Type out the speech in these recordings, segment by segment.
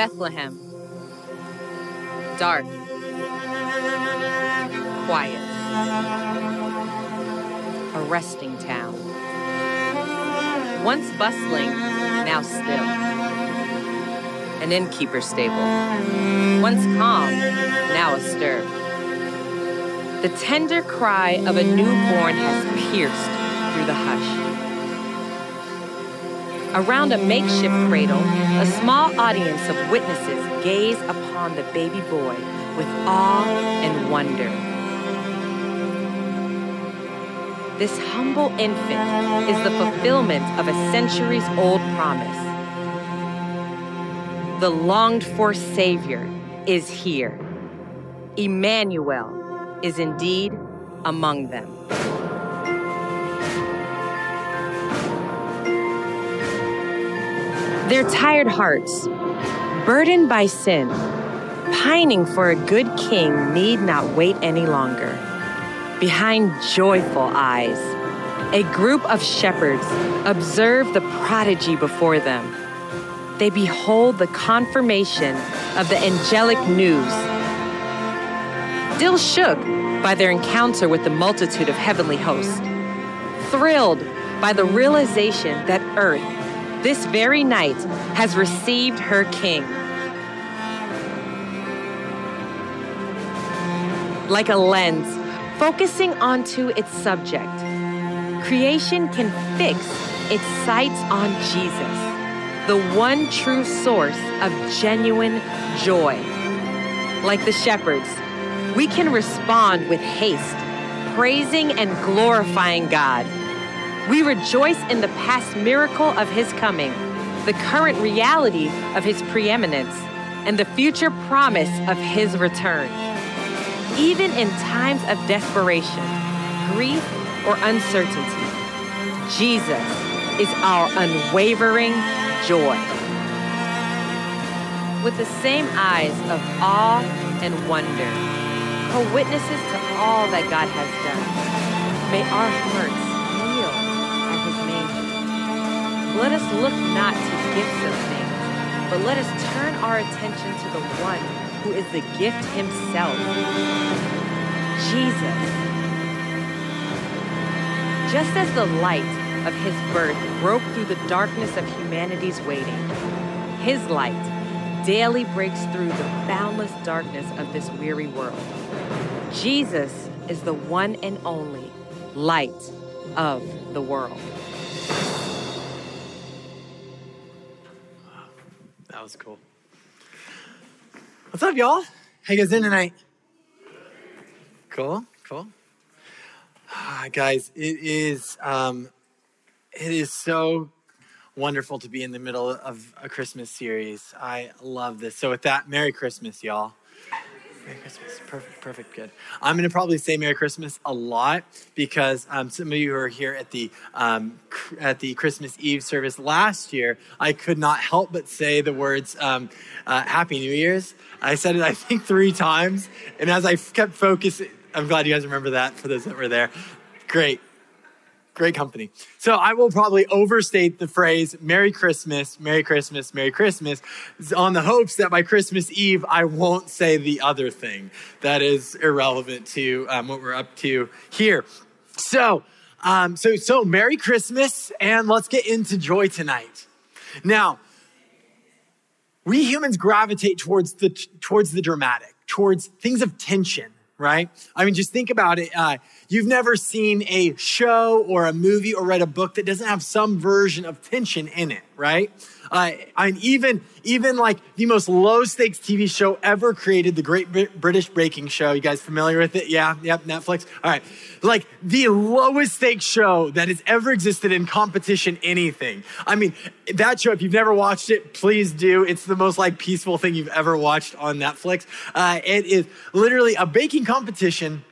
Bethlehem. Dark. Quiet. A resting town. Once bustling, now still. An innkeeper's stable. Once calm, now astir. The tender cry of a newborn has pierced through the hush. Around a makeshift cradle, a small audience of witnesses gaze upon the baby boy with awe and wonder. This humble infant is the fulfillment of a centuries old promise. The longed for Savior is here. Emmanuel is indeed among them. Their tired hearts, burdened by sin, pining for a good king, need not wait any longer. Behind joyful eyes, a group of shepherds observe the prodigy before them. They behold the confirmation of the angelic news. Still shook by their encounter with the multitude of heavenly hosts, thrilled by the realization that earth, this very night, has received her king. Like a lens, focusing onto its subject, creation can fix its sights on Jesus, the one true source of genuine joy. Like the shepherds, we can respond with haste, praising and glorifying God. We rejoice in the past miracle of His coming, the current reality of His preeminence, and the future promise of His return. Even in times of desperation, grief, or uncertainty, Jesus is our unwavering joy. With the same eyes of awe and wonder, co-witnesses to all that God has done, may our hearts Let us look not to gifts of things, but let us turn our attention to the one who is the gift himself, Jesus. Just as the light of his birth broke through the darkness of humanity's waiting, his light daily breaks through the boundless darkness of this weary world. Jesus is the one and only light of the world. Was cool. What's up, y'all? How you guys doing tonight? Cool, cool. Ah, guys, it is um, it is so wonderful to be in the middle of a Christmas series. I love this. So, with that, Merry Christmas, y'all. Merry Christmas. Perfect, perfect, good. I'm going to probably say Merry Christmas a lot because um, some of you are here at the um, at the Christmas Eve service last year, I could not help but say the words um, uh, Happy New Year's. I said it, I think, three times, and as I kept focusing, I'm glad you guys remember that. For those that were there, great. Great company. So I will probably overstate the phrase Merry Christmas, Merry Christmas, Merry Christmas on the hopes that by Christmas Eve, I won't say the other thing that is irrelevant to um, what we're up to here. So, um, so, so Merry Christmas and let's get into joy tonight. Now, we humans gravitate towards the, towards the dramatic, towards things of tension right? I mean, just think about it. Uh, you've never seen a show or a movie or read a book that doesn't have some version of tension in it, right? Uh, and even even like the most low stakes TV show ever created, the Great British Baking Show. You guys familiar with it? Yeah, yep, Netflix. All right, like the lowest stakes show that has ever existed in competition anything. I mean, that show. If you've never watched it, please do. It's the most like peaceful thing you've ever watched on Netflix. Uh, it is literally a baking competition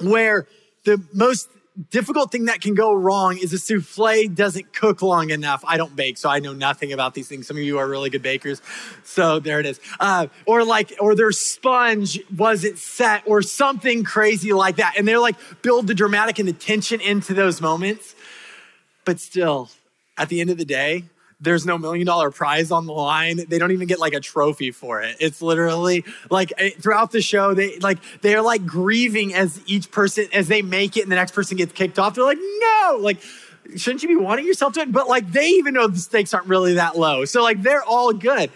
where the most difficult thing that can go wrong is a souffle doesn't cook long enough. I don't bake, so I know nothing about these things. Some of you are really good bakers, so there it is. Uh, or like, or their sponge wasn't set, or something crazy like that. And they're like build the dramatic and the tension into those moments. But still, at the end of the day, there's no million dollar prize on the line. They don't even get like a trophy for it. It's literally like eh, throughout the show, they like they're like grieving as each person as they make it and the next person gets kicked off. They're like, no, like shouldn't you be wanting yourself to it? But like they even know the stakes aren't really that low. So like they're all good.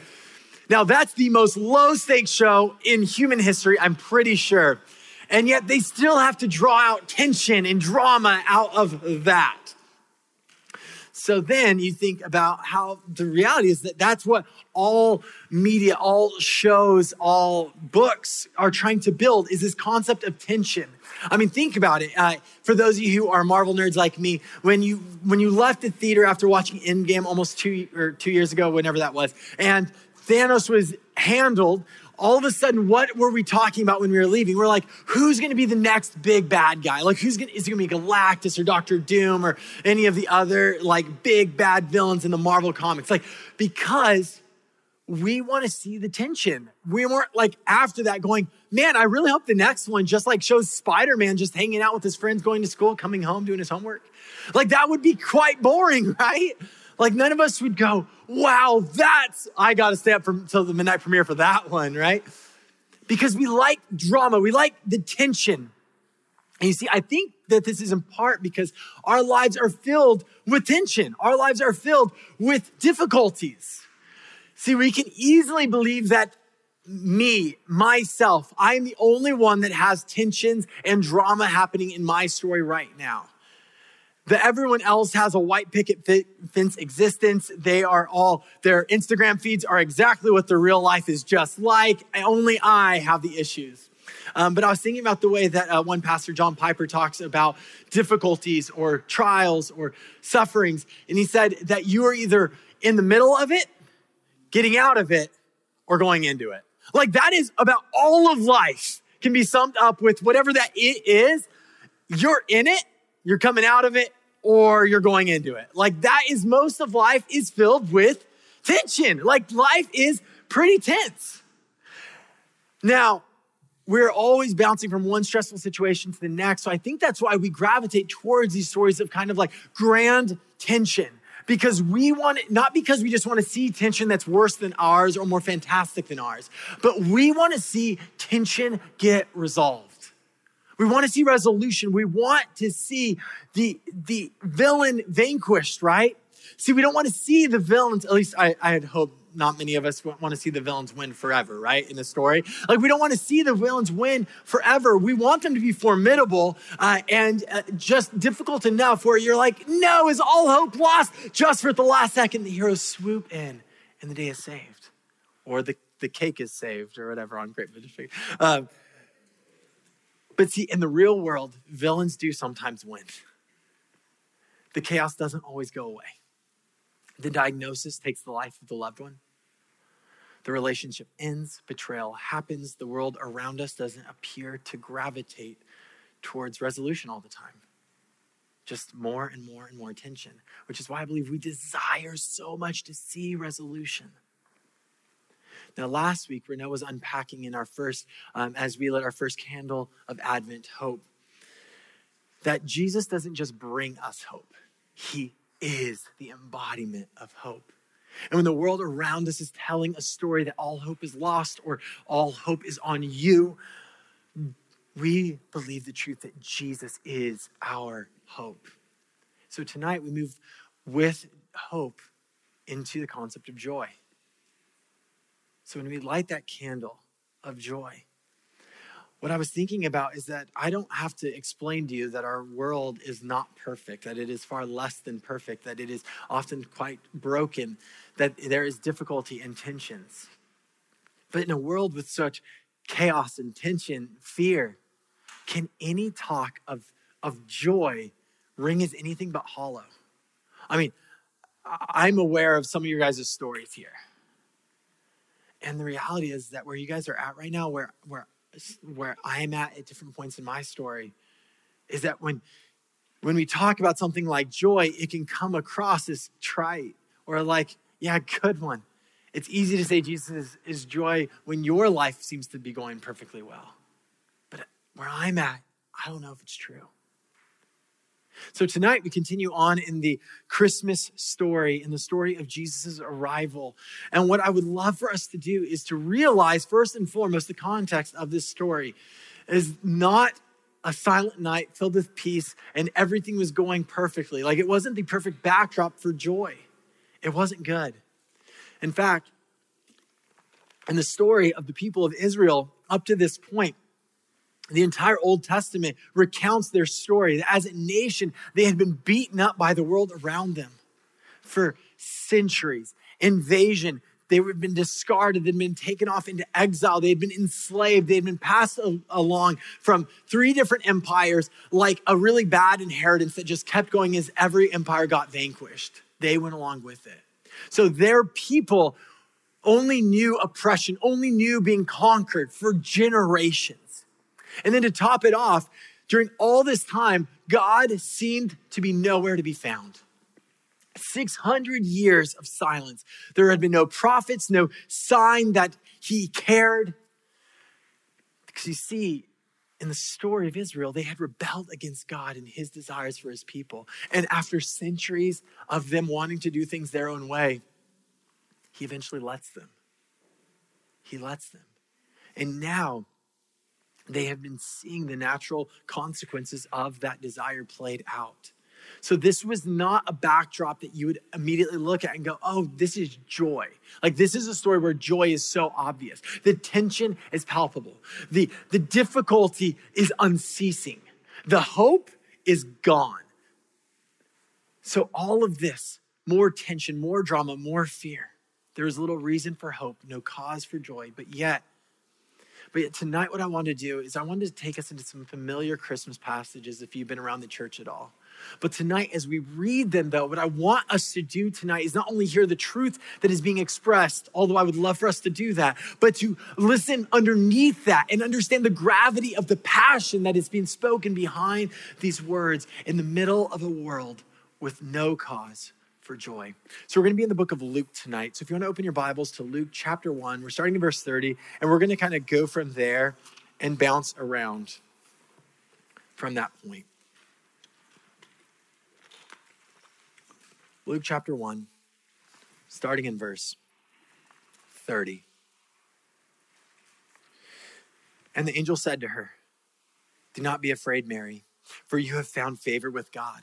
Now that's the most low stakes show in human history, I'm pretty sure. And yet they still have to draw out tension and drama out of that. So then you think about how the reality is that that's what all media, all shows, all books are trying to build is this concept of tension. I mean, think about it. Uh, for those of you who are Marvel nerds like me, when you when you left the theater after watching Endgame almost two or two years ago, whenever that was, and Thanos was handled, all of a sudden, what were we talking about when we were leaving? We're like, who's going to be the next big bad guy? Like, who's going to, is it going to be Galactus or Doctor Doom or any of the other like big bad villains in the Marvel comics? Like, because we want to see the tension. We weren't like after that going, man, I really hope the next one just like shows Spider Man just hanging out with his friends, going to school, coming home, doing his homework. Like, that would be quite boring, right? Like none of us would go, wow, that's, I got to stay up until the midnight premiere for that one, right? Because we like drama, we like the tension. And you see, I think that this is in part because our lives are filled with tension. Our lives are filled with difficulties. See, we can easily believe that me, myself, I'm the only one that has tensions and drama happening in my story right now that everyone else has a white picket fence existence. They are all, their Instagram feeds are exactly what their real life is just like. Only I have the issues. Um, but I was thinking about the way that uh, one pastor, John Piper, talks about difficulties or trials or sufferings. And he said that you are either in the middle of it, getting out of it, or going into it. Like that is about all of life can be summed up with whatever that it is. You're in it you're coming out of it or you're going into it. Like that is most of life is filled with tension. Like life is pretty tense. Now, we're always bouncing from one stressful situation to the next. So I think that's why we gravitate towards these stories of kind of like grand tension. Because we want it, not because we just want to see tension that's worse than ours or more fantastic than ours, but we want to see tension get resolved. We want to see resolution. We want to see the, the villain vanquished, right? See, we don't want to see the villains, at least I, I had hoped not many of us want to see the villains win forever, right? In the story. Like, we don't want to see the villains win forever. We want them to be formidable uh, and uh, just difficult enough where you're like, no, is all hope lost? Just for the last second, the heroes swoop in and the day is saved. Or the, the cake is saved, or whatever on Great British but see, in the real world, villains do sometimes win. The chaos doesn't always go away. The diagnosis takes the life of the loved one. The relationship ends, betrayal happens, the world around us doesn't appear to gravitate towards resolution all the time. Just more and more and more tension, which is why I believe we desire so much to see resolution. Now, last week, Renee was unpacking in our first, um, as we lit our first candle of Advent, hope, that Jesus doesn't just bring us hope, He is the embodiment of hope. And when the world around us is telling a story that all hope is lost or all hope is on you, we believe the truth that Jesus is our hope. So tonight we move with hope into the concept of joy. So when we light that candle of joy, what I was thinking about is that I don't have to explain to you that our world is not perfect, that it is far less than perfect, that it is often quite broken, that there is difficulty and tensions. But in a world with such chaos and tension, fear, can any talk of, of joy ring as anything but hollow? I mean, I'm aware of some of your guys' stories here. And the reality is that where you guys are at right now, where where where I'm at at different points in my story, is that when when we talk about something like joy, it can come across as trite or like, yeah, good one. It's easy to say Jesus is, is joy when your life seems to be going perfectly well. But where I'm at, I don't know if it's true. So tonight we continue on in the Christmas story, in the story of Jesus' arrival. And what I would love for us to do is to realize, first and foremost, the context of this story is not a silent night filled with peace and everything was going perfectly. Like it wasn't the perfect backdrop for joy. It wasn't good. In fact, in the story of the people of Israel up to this point, the entire Old Testament recounts their story. As a nation, they had been beaten up by the world around them for centuries. Invasion, they had been discarded, they'd been taken off into exile, they had been enslaved, they had been passed along from three different empires like a really bad inheritance that just kept going as every empire got vanquished. They went along with it. So their people only knew oppression, only knew being conquered for generations. And then to top it off, during all this time, God seemed to be nowhere to be found. 600 years of silence. There had been no prophets, no sign that he cared. Because you see, in the story of Israel, they had rebelled against God and his desires for his people. And after centuries of them wanting to do things their own way, he eventually lets them. He lets them. And now they have been seeing the natural consequences of that desire played out. So this was not a backdrop that you would immediately look at and go, oh, this is joy. Like this is a story where joy is so obvious. The tension is palpable. The, the difficulty is unceasing. The hope is gone. So all of this, more tension, more drama, more fear. There is little reason for hope, no cause for joy, but yet but tonight, what I want to do is I wanted to take us into some familiar Christmas passages if you've been around the church at all. But tonight, as we read them, though, what I want us to do tonight is not only hear the truth that is being expressed, although I would love for us to do that, but to listen underneath that and understand the gravity of the passion that is being spoken behind these words in the middle of a world with no cause for joy. So we're going to be in the book of Luke tonight. So if you want to open your Bibles to Luke chapter 1, we're starting in verse 30, and we're going to kind of go from there and bounce around from that point. Luke chapter 1, starting in verse 30. And the angel said to her, Do not be afraid, Mary, for you have found favor with God.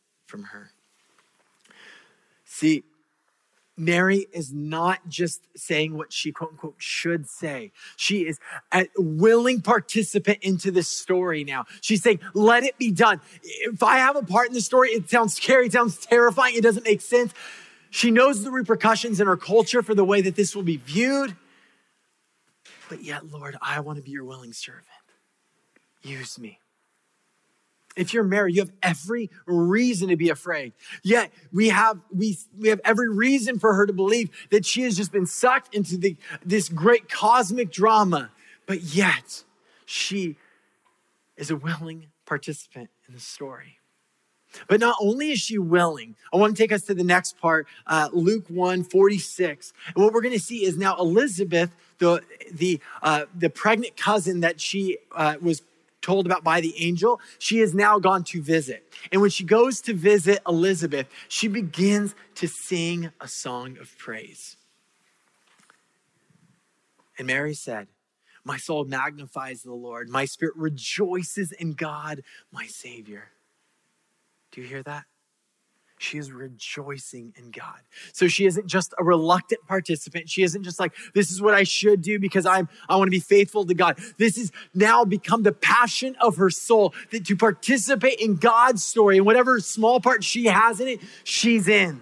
from her. See, Mary is not just saying what she quote unquote should say. She is a willing participant into this story now. She's saying, let it be done. If I have a part in the story, it sounds scary, it sounds terrifying, it doesn't make sense. She knows the repercussions in her culture for the way that this will be viewed. But yet, Lord, I want to be your willing servant. Use me. If you're married, you have every reason to be afraid. Yet we have we, we have every reason for her to believe that she has just been sucked into the, this great cosmic drama. But yet she is a willing participant in the story. But not only is she willing, I want to take us to the next part, uh, Luke 1 46. And what we're going to see is now Elizabeth, the, the, uh, the pregnant cousin that she uh, was told about by the angel, she has now gone to visit. And when she goes to visit Elizabeth, she begins to sing a song of praise. And Mary said, My soul magnifies the Lord, my spirit rejoices in God, my Savior do you hear that? She is rejoicing in God. So she isn't just a reluctant participant. She isn't just like, this is what I should do because I'm, I want to be faithful to God. This has now become the passion of her soul that to participate in God's story and whatever small part she has in it, she's in.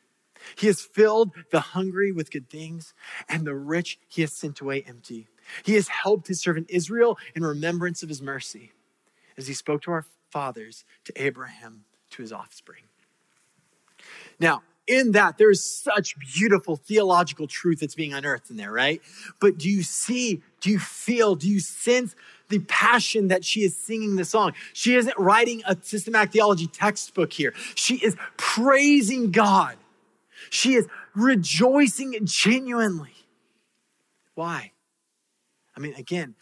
He has filled the hungry with good things, and the rich he has sent away empty. He has helped his servant Israel in remembrance of his mercy, as he spoke to our fathers, to Abraham, to his offspring. Now, in that, there's such beautiful theological truth that's being unearthed in there, right? But do you see, do you feel, do you sense the passion that she is singing the song? She isn't writing a systematic theology textbook here. She is praising God she is rejoicing genuinely. Why? I mean, again,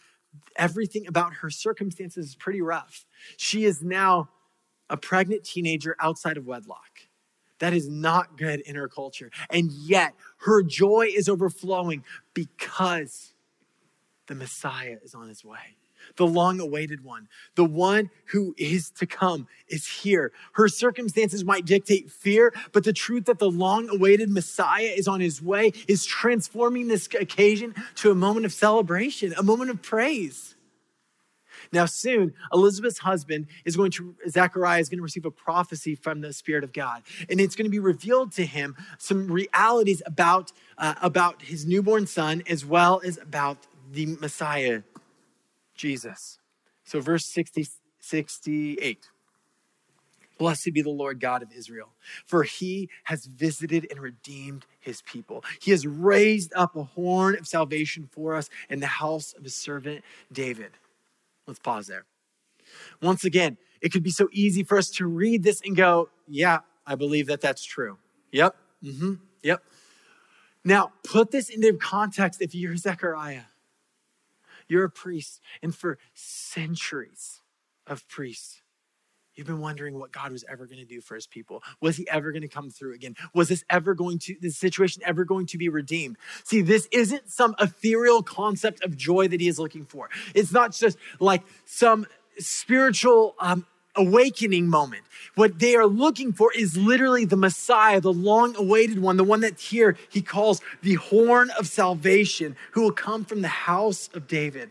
everything about her circumstances is pretty rough. She is now a pregnant teenager outside of wedlock. That is not good in her culture. And yet, her joy is overflowing because the Messiah is on his way the long awaited one, the one who is to come is here. Her circumstances might dictate fear, but the truth that the long awaited Messiah is on his way is transforming this occasion to a moment of celebration, a moment of praise. Now, soon, Elizabeth's husband is going to, Zechariah is going to receive a prophecy from the Spirit of God. And it's going to be revealed to him some realities about, uh, about his newborn son as well as about the Messiah, Jesus. So, verse 60, 68. Blessed be the Lord God of Israel, for he has visited and redeemed his people. He has raised up a horn of salvation for us in the house of his servant David. Let's pause there. Once again, it could be so easy for us to read this and go, yeah, I believe that that's true. Yep, mm-hmm, yep. Now, put this into context if you're Zechariah. You're a priest. And for centuries of priests, you've been wondering what God was ever going to do for his people. Was he ever going to come through again? Was this ever going to, this situation ever going to be redeemed? See, this isn't some ethereal concept of joy that he is looking for. It's not just like some spiritual um, awakening moment. What they are looking for is literally the Messiah, the long awaited one, the one that here he calls the horn of salvation, who will come from the house of David.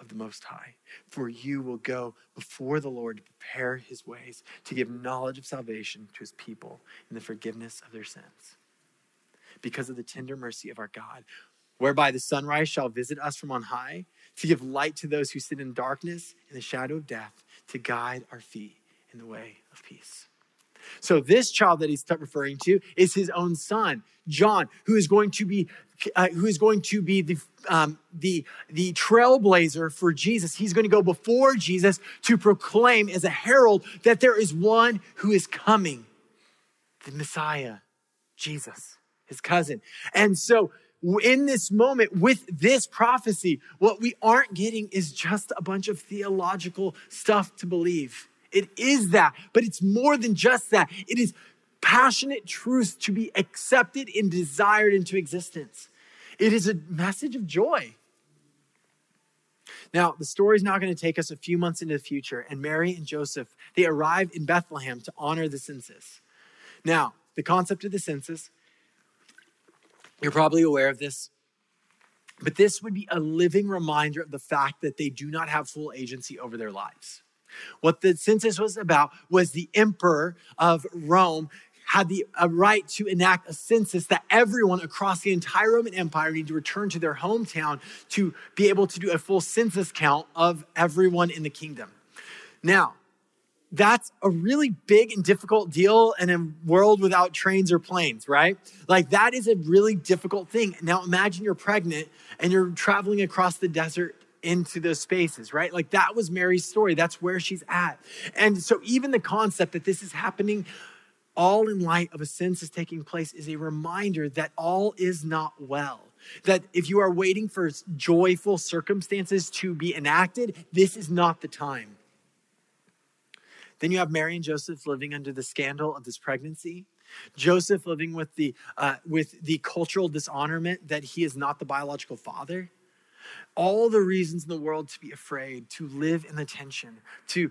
of the Most High. For you will go before the Lord to prepare his ways, to give knowledge of salvation to his people in the forgiveness of their sins. Because of the tender mercy of our God, whereby the sunrise shall visit us from on high, to give light to those who sit in darkness in the shadow of death, to guide our feet in the way of peace. So, this child that he's referring to is his own son, John, who is going to be uh, who is going to be the, um, the, the trailblazer for Jesus. He's going to go before Jesus to proclaim as a herald that there is one who is coming, the Messiah, Jesus, his cousin. And so, in this moment, with this prophecy, what we aren't getting is just a bunch of theological stuff to believe. It is that, but it's more than just that. It is passionate truth to be accepted and desired into existence. It is a message of joy. Now, the story is now going to take us a few months into the future, and Mary and Joseph, they arrive in Bethlehem to honor the census. Now, the concept of the census, you're probably aware of this, but this would be a living reminder of the fact that they do not have full agency over their lives. What the census was about was the emperor of Rome had the a right to enact a census that everyone across the entire Roman Empire needed to return to their hometown to be able to do a full census count of everyone in the kingdom. Now, that's a really big and difficult deal in a world without trains or planes, right? Like that is a really difficult thing. Now imagine you're pregnant and you're traveling across the desert into those spaces, right? Like that was Mary's story. That's where she's at. And so even the concept that this is happening all in light of a census is taking place is a reminder that all is not well. That if you are waiting for joyful circumstances to be enacted, this is not the time. Then you have Mary and Joseph living under the scandal of this pregnancy. Joseph living with the uh, with the cultural dishonorment that he is not the biological father. All the reasons in the world to be afraid, to live in the tension, to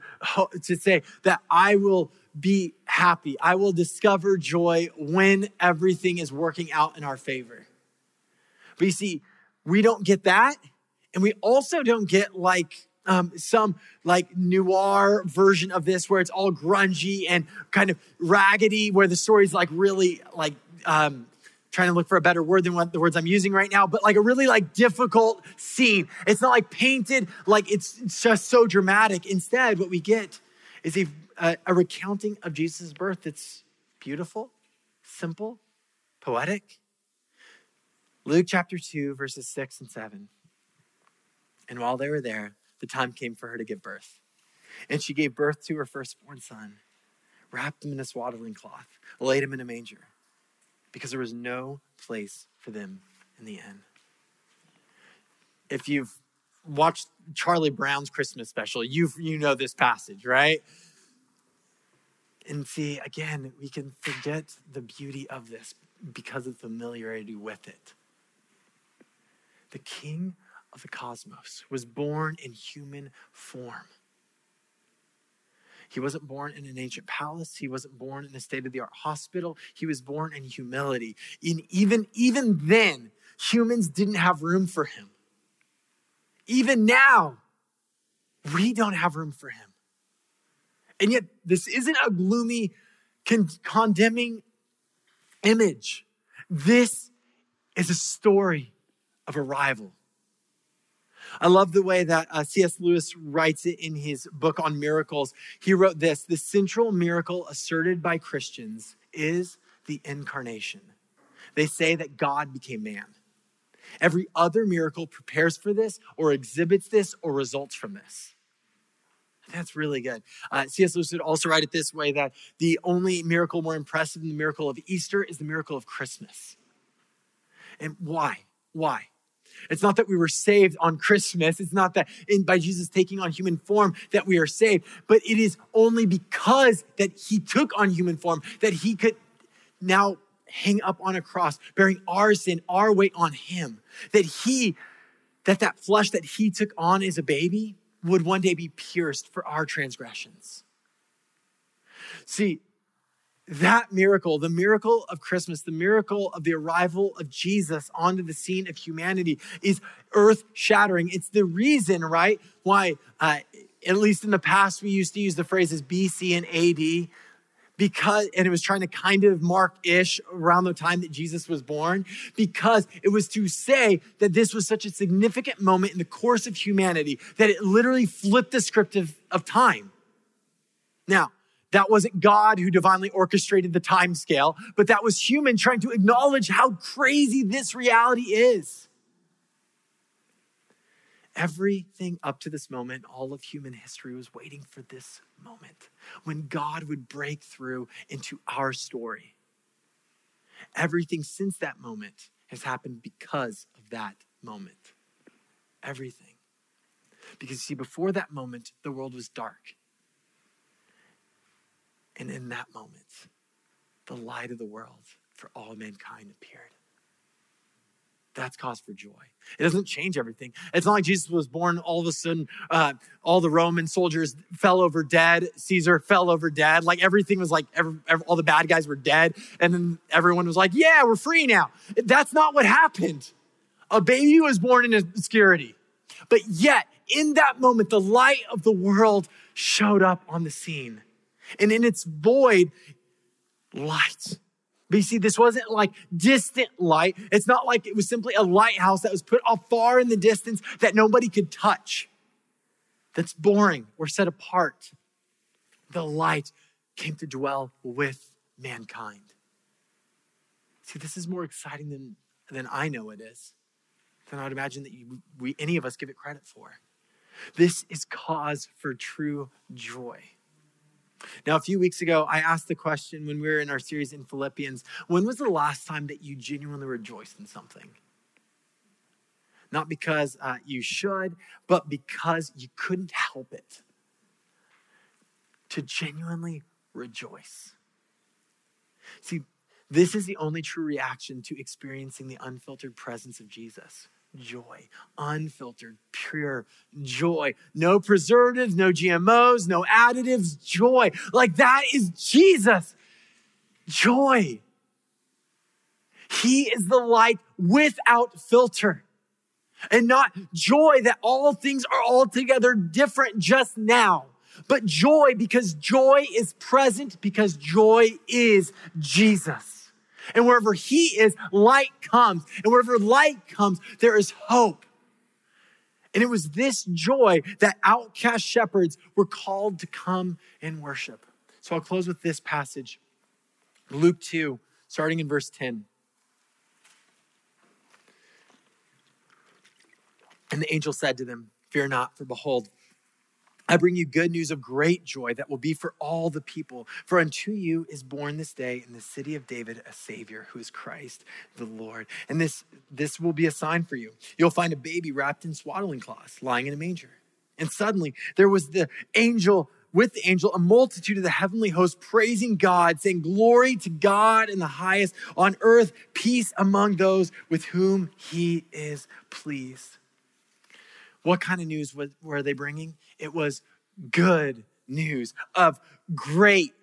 to say that I will be happy, I will discover joy when everything is working out in our favor. But you see, we don't get that, and we also don't get like um, some like noir version of this where it's all grungy and kind of raggedy, where the story's like really like um, trying to look for a better word than what the words I'm using right now, but like a really like difficult scene. It's not like painted like it's, just so dramatic. Instead, what we get is a, a, a recounting of Jesus' birth that's beautiful, simple, poetic. Luke chapter 2, verses 6 and 7. And while they were there, the time came for her to give birth. And she gave birth to her firstborn son, wrapped him in a swaddling cloth, laid him in a manger, because there was no place for them in the end. If you've watched Charlie Brown's Christmas special, you you know this passage, right? And see, again, we can forget the beauty of this because of familiarity with it. The king of the cosmos, was born in human form. He wasn't born in an ancient palace. He wasn't born in a state of the art hospital. He was born in humility. In even, even then, humans didn't have room for him. Even now, we don't have room for him. And yet, this isn't a gloomy, con- condemning image. This is a story of arrival. I love the way that uh, C.S. Lewis writes it in his book on miracles. He wrote this The central miracle asserted by Christians is the incarnation. They say that God became man. Every other miracle prepares for this, or exhibits this, or results from this. That's really good. Uh, C.S. Lewis would also write it this way that the only miracle more impressive than the miracle of Easter is the miracle of Christmas. And why? Why? It's not that we were saved on Christmas. It's not that in, by Jesus taking on human form that we are saved, but it is only because that he took on human form that he could now hang up on a cross, bearing our sin, our weight on him. That he, that that flesh that he took on as a baby would one day be pierced for our transgressions. See, that miracle, the miracle of Christmas, the miracle of the arrival of Jesus onto the scene of humanity is earth shattering. It's the reason, right, why, uh, at least in the past, we used to use the phrases BC and AD because, and it was trying to kind of mark ish around the time that Jesus was born, because it was to say that this was such a significant moment in the course of humanity that it literally flipped the script of, of time. Now, that wasn't God who divinely orchestrated the time scale, but that was human trying to acknowledge how crazy this reality is. Everything up to this moment, all of human history was waiting for this moment when God would break through into our story. Everything since that moment has happened because of that moment. Everything. Because, see, before that moment, the world was dark. And in that moment, the light of the world for all mankind appeared. That's cause for joy. It doesn't change everything. It's not like Jesus was born all of a sudden, uh, all the Roman soldiers fell over dead. Caesar fell over dead. Like everything was like, every, every, all the bad guys were dead. And then everyone was like, yeah, we're free now. That's not what happened. A baby was born in obscurity. But yet, in that moment, the light of the world showed up on the scene. And in its void, light. But you see, this wasn't like distant light. It's not like it was simply a lighthouse that was put off far in the distance that nobody could touch. That's boring or set apart. The light came to dwell with mankind. See, this is more exciting than, than I know it is, than I would imagine that you, we, any of us give it credit for. This is cause for true joy. Now, a few weeks ago, I asked the question when we were in our series in Philippians when was the last time that you genuinely rejoiced in something? Not because uh, you should, but because you couldn't help it. To genuinely rejoice. See, this is the only true reaction to experiencing the unfiltered presence of Jesus joy, unfiltered, pure joy. No preservatives, no GMOs, no additives, joy. Like that is Jesus. Joy. He is the light without filter. And not joy that all things are altogether different just now, but joy because joy is present because joy is Jesus. And wherever He is, light comes. And wherever light comes, there is hope. And it was this joy that outcast shepherds were called to come and worship. So I'll close with this passage Luke 2, starting in verse 10. And the angel said to them, Fear not, for behold, I bring you good news of great joy that will be for all the people. For unto you is born this day in the city of David a Savior who is Christ the Lord. And this, this will be a sign for you. You'll find a baby wrapped in swaddling cloths lying in a manger. And suddenly there was the angel with the angel, a multitude of the heavenly host praising God, saying, Glory to God in the highest, on earth, peace among those with whom he is pleased. What kind of news were they bringing? It was good news of great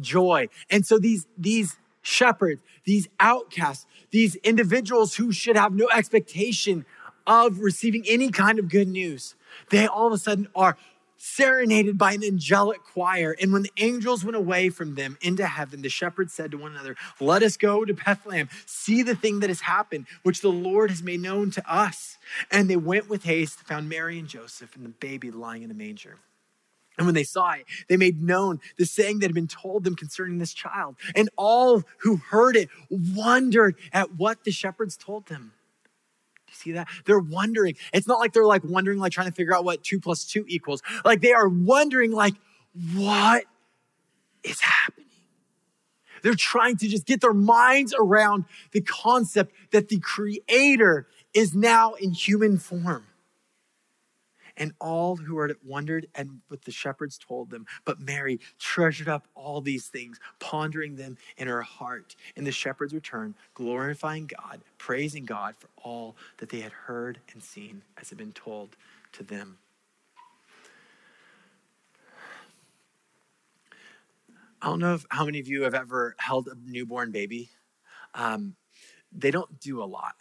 joy. And so these, these shepherds, these outcasts, these individuals who should have no expectation of receiving any kind of good news, they all of a sudden are serenaded by an angelic choir. And when the angels went away from them into heaven, the shepherds said to one another, Let us go to Bethlehem, see the thing that has happened, which the Lord has made known to us. And they went with haste, found Mary and Joseph and the baby lying in a manger. And when they saw it, they made known the saying that had been told them concerning this child. And all who heard it wondered at what the shepherds told them see that? They're wondering. It's not like they're like wondering, like trying to figure out what two plus two equals. Like they are wondering, like, what is happening? They're trying to just get their minds around the concept that the creator is now in human form. And all who heard it wondered and what the shepherds told them. But Mary treasured up all these things, pondering them in her heart. And the shepherds returned, glorifying God, praising God for all that they had heard and seen as had been told to them. I don't know if, how many of you have ever held a newborn baby. Um, they don't do a lot.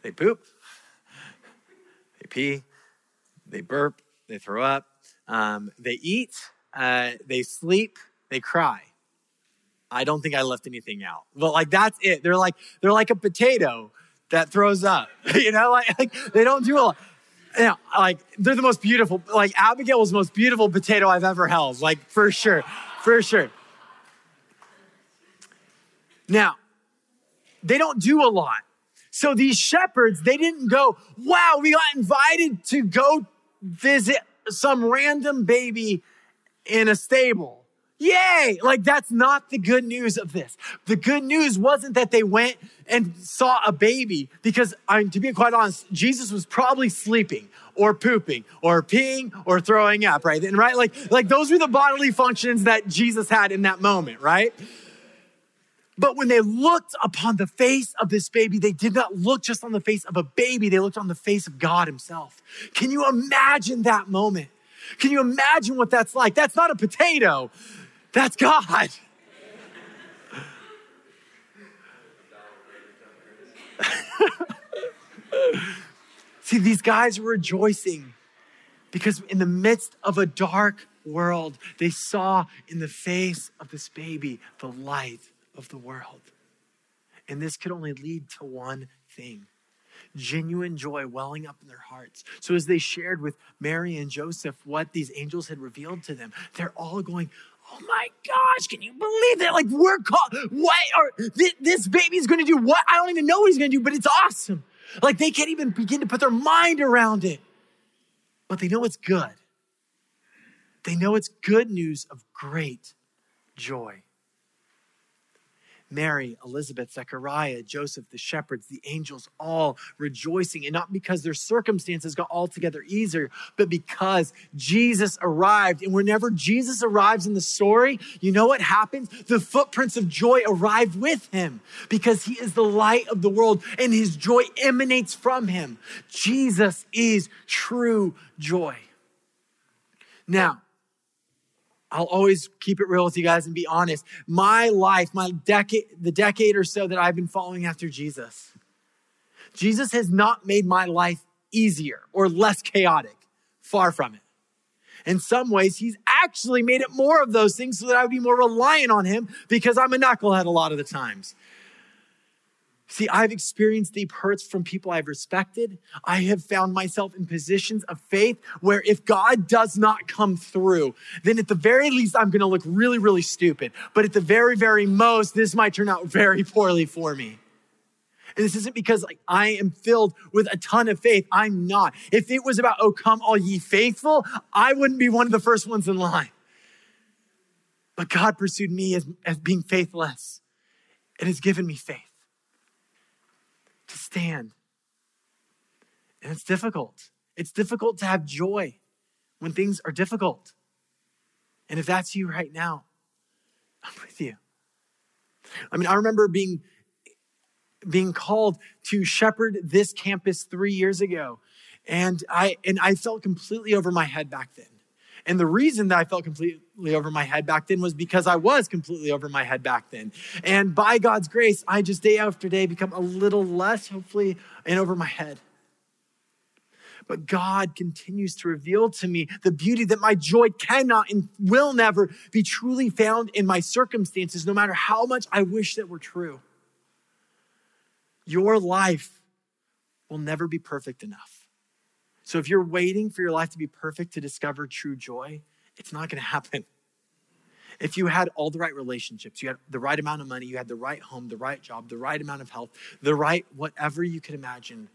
They poop, pee, they burp, they throw up, um, they eat, uh, they sleep, they cry. I don't think I left anything out. But like that's it. They're like they're like a potato that throws up. you know, like, like they don't do a lot. You know, like they're the most beautiful. Like Abigail was the most beautiful potato I've ever held. Like for sure, for sure. Now, they don't do a lot. So these shepherds, they didn't go, wow, we got invited to go visit some random baby in a stable. Yay! Like that's not the good news of this. The good news wasn't that they went and saw a baby because I'm to be quite honest, Jesus was probably sleeping or pooping or peeing or throwing up, right? And right like like those were the bodily functions that Jesus had in that moment, right? But when they looked upon the face of this baby, they did not look just on the face of a baby, they looked on the face of God Himself. Can you imagine that moment? Can you imagine what that's like? That's not a potato, that's God. See, these guys were rejoicing because in the midst of a dark world. They saw in the face of this baby the light of the world. And this could only lead to one thing genuine joy welling up in their hearts. So, as they shared with Mary and Joseph what these angels had revealed to them, they're all going, Oh my gosh, can you believe that? Like, we're called, what? Or this, this baby's gonna do what? I don't even know what he's gonna do, but it's awesome. Like, they can't even begin to put their mind around it. But they know it's good. They know it's good news of great joy. Mary, Elizabeth, Zechariah, Joseph, the shepherds, the angels, all rejoicing, and not because their circumstances got altogether easier, but because Jesus arrived. And whenever Jesus arrives in the story, you know what happens? The footprints of joy arrive with him because he is the light of the world and his joy emanates from him. Jesus is true joy. Now, I'll always keep it real with you guys and be honest. My life, my decade, the decade or so that I've been following after Jesus, Jesus has not made my life easier or less chaotic. Far from it. In some ways, he's actually made it more of those things so that I would be more reliant on him because I'm a knucklehead a lot of the times. See, I've experienced deep hurts from people I've respected. I have found myself in positions of faith where if God does not come through, then at the very least, I'm going to look really, really stupid. But at the very, very most, this might turn out very poorly for me. And this isn't because like I am filled with a ton of faith. I'm not. If it was about, oh, come all ye faithful, I wouldn't be one of the first ones in line. But God pursued me as, as being faithless and has given me faith to stand. And it's difficult. It's difficult to have joy when things are difficult. And if that's you right now, I'm with you. I mean, I remember being being called to shepherd this campus 3 years ago. And I and I felt completely over my head back then. And the reason that I felt completely over my head back then was because I was completely over my head back then. And by God's grace, I just day after day become a little less, hopefully, and over my head. But God continues to reveal to me the beauty that my joy cannot and will never be truly found in my circumstances, no matter how much I wish that were true. Your life will never be perfect enough. So if you're waiting for your life to be perfect to discover true joy, it's not going to happen. If you had all the right relationships, you had the right amount of money, you had the right home, the right job, the right amount of health, the right whatever you could imagine,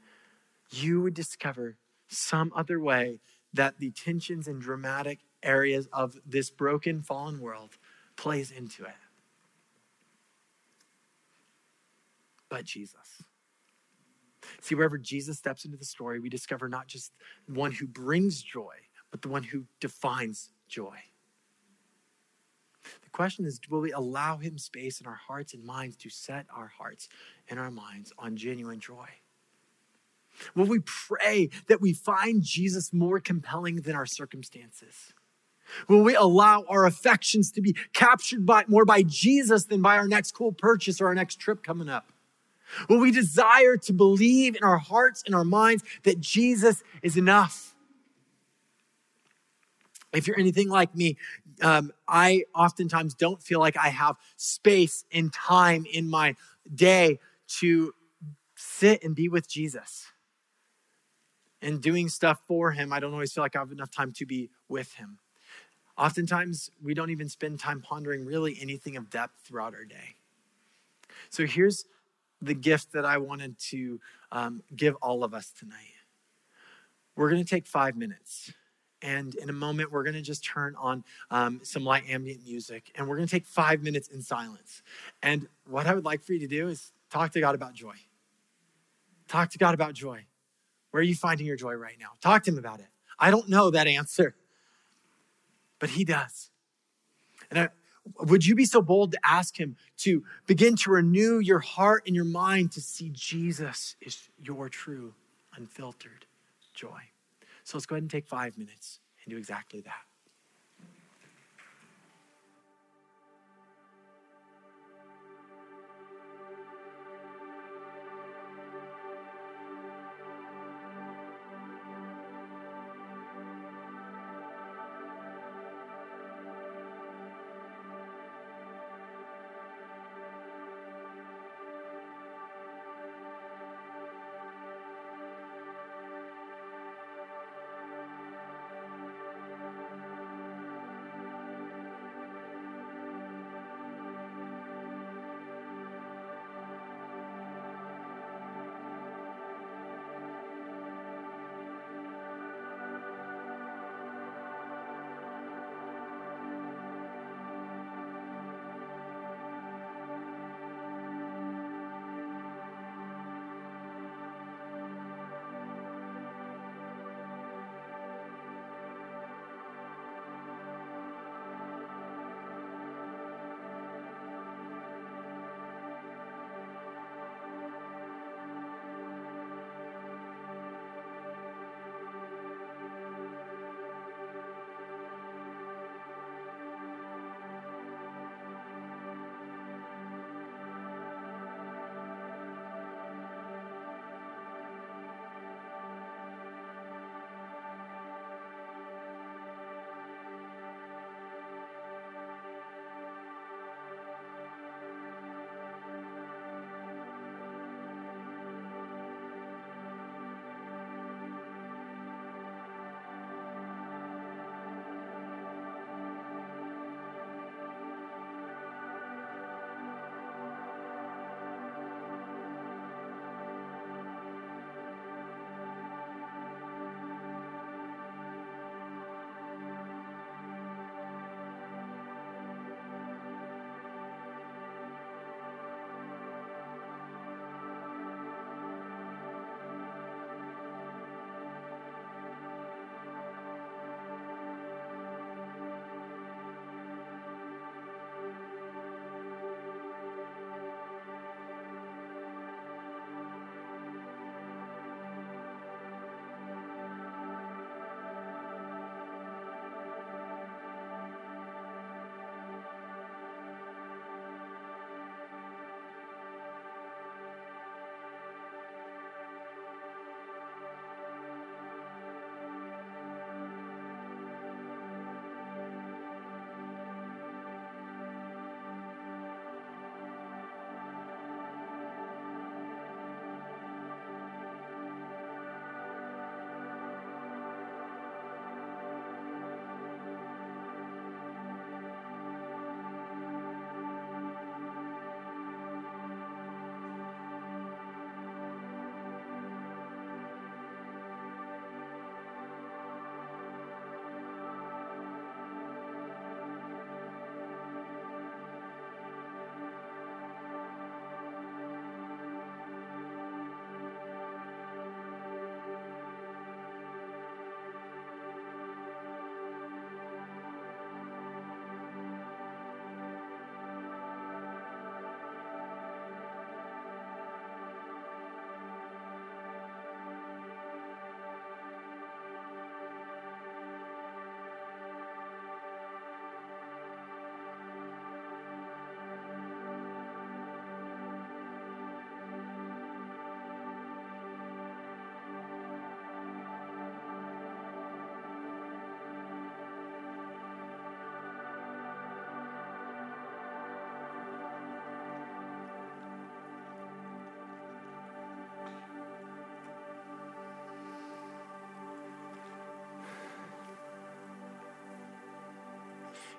you would discover some other way that the tensions and dramatic areas of this broken, fallen world plays into it. But Jesus. See, wherever Jesus steps into the story, we discover not just one who brings joy, but the one who defines joy. The question is will we allow him space in our hearts and minds to set our hearts and our minds on genuine joy? Will we pray that we find Jesus more compelling than our circumstances? Will we allow our affections to be captured by, more by Jesus than by our next cool purchase or our next trip coming up? Will we desire to believe in our hearts and our minds that Jesus is enough? If you're anything like me, um, I oftentimes don't feel like I have space and time in my day to sit and be with Jesus. And doing stuff for him, I don't always feel like I have enough time to be with him. Oftentimes, we don't even spend time pondering really anything of depth throughout our day. So here's the gift that I wanted to um, give all of us tonight. We're going to take five minutes. And in a moment, we're going to just turn on um, some light ambient music and we're going to take five minutes in silence. And what I would like for you to do is talk to God about joy. Talk to God about joy. Where are you finding your joy right now? Talk to Him about it. I don't know that answer, but He does. And I, would you be so bold to ask him to begin to renew your heart and your mind to see Jesus is your true, unfiltered joy? So let's go ahead and take five minutes and do exactly that.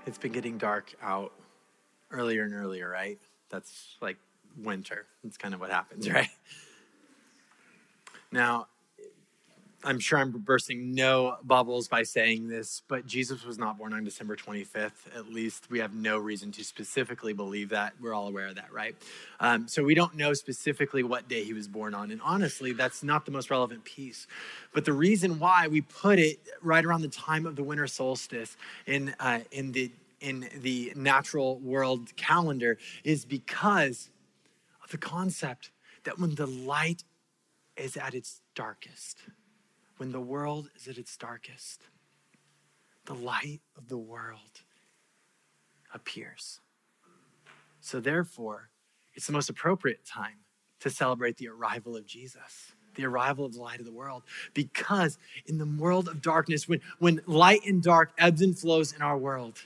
It's been getting dark out earlier and earlier, right? That's like winter. That's kind of what happens, right? Now, I'm sure I'm bursting no bubbles by saying this, but Jesus was not born on December 25th. At least we have no reason to specifically believe that. We're all aware of that, right? Um, so we don't know specifically what day he was born on. And honestly, that's not the most relevant piece. But the reason why we put it right around the time of the winter solstice in, uh, in, the, in the natural world calendar is because of the concept that when the light is at its darkest, when the world is at its darkest, the light of the world appears. So, therefore, it's the most appropriate time to celebrate the arrival of Jesus, the arrival of the light of the world. Because in the world of darkness, when, when light and dark ebbs and flows in our world,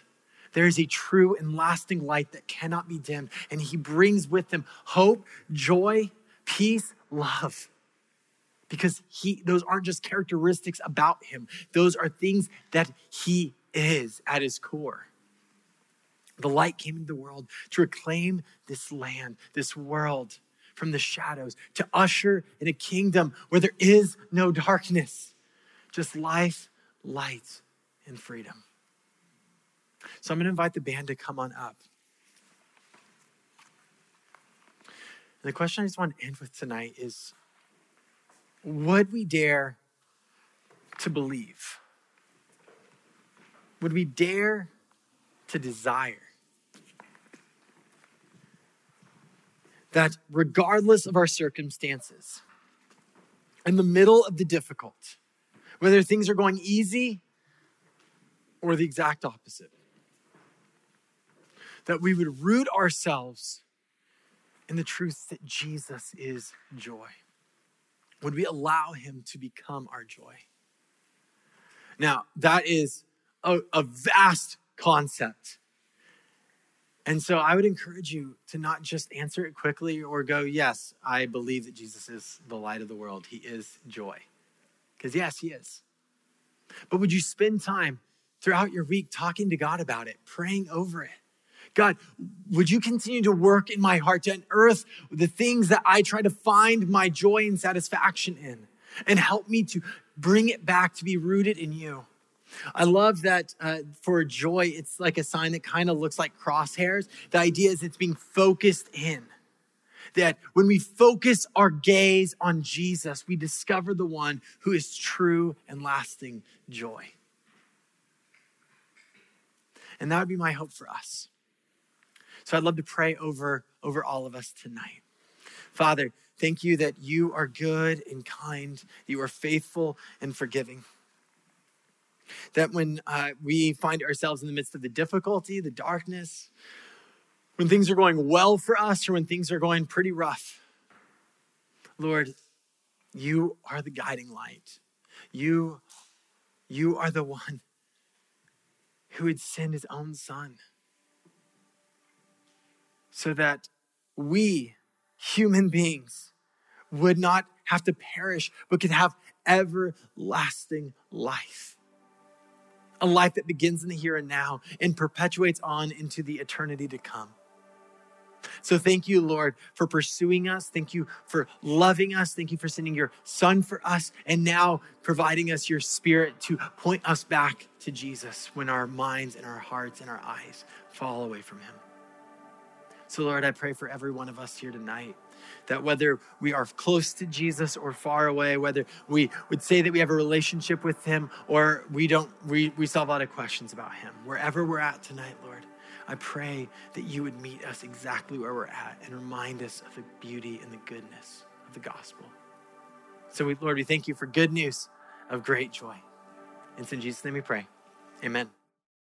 there is a true and lasting light that cannot be dimmed. And he brings with him hope, joy, peace, love because he those aren't just characteristics about him. Those are things that he is at his core. The light came into the world to reclaim this land this world from the shadows to usher in a kingdom where there is no darkness just life light and freedom. So i'm going to invite the band to come on up. The question i just want to end with tonight is would we dare to believe? Would we dare to desire that regardless of our circumstances, in the middle of the difficult, whether things are going easy or the exact opposite, that we would root ourselves in the truth that Jesus is joy? Would we allow him to become our joy? Now, that is a, a vast concept. And so I would encourage you to not just answer it quickly or go, Yes, I believe that Jesus is the light of the world. He is joy. Because, yes, He is. But would you spend time throughout your week talking to God about it, praying over it? God, would you continue to work in my heart to unearth the things that I try to find my joy and satisfaction in and help me to bring it back to be rooted in you? I love that uh, for joy, it's like a sign that kind of looks like crosshairs. The idea is it's being focused in. That when we focus our gaze on Jesus, we discover the one who is true and lasting joy. And that would be my hope for us. So I'd love to pray over, over all of us tonight. Father, thank you that you are good and kind, you are faithful and forgiving. That when uh, we find ourselves in the midst of the difficulty, the darkness, when things are going well for us or when things are going pretty rough, Lord, you are the guiding light. You, you are the one who would send his own son so that we, human beings, would not have to perish, but could have everlasting life. A life that begins in the here and now and perpetuates on into the eternity to come. So thank you, Lord, for pursuing us. Thank you for loving us. Thank you for sending your son for us and now providing us your spirit to point us back to Jesus when our minds and our hearts and our eyes fall away from him. So, Lord, I pray for every one of us here tonight that whether we are close to Jesus or far away, whether we would say that we have a relationship with him or we don't, we, we have a lot of questions about him. Wherever we're at tonight, Lord, I pray that you would meet us exactly where we're at and remind us of the beauty and the goodness of the gospel. So, we, Lord, we thank you for good news of great joy. And in Jesus' name we pray. Amen.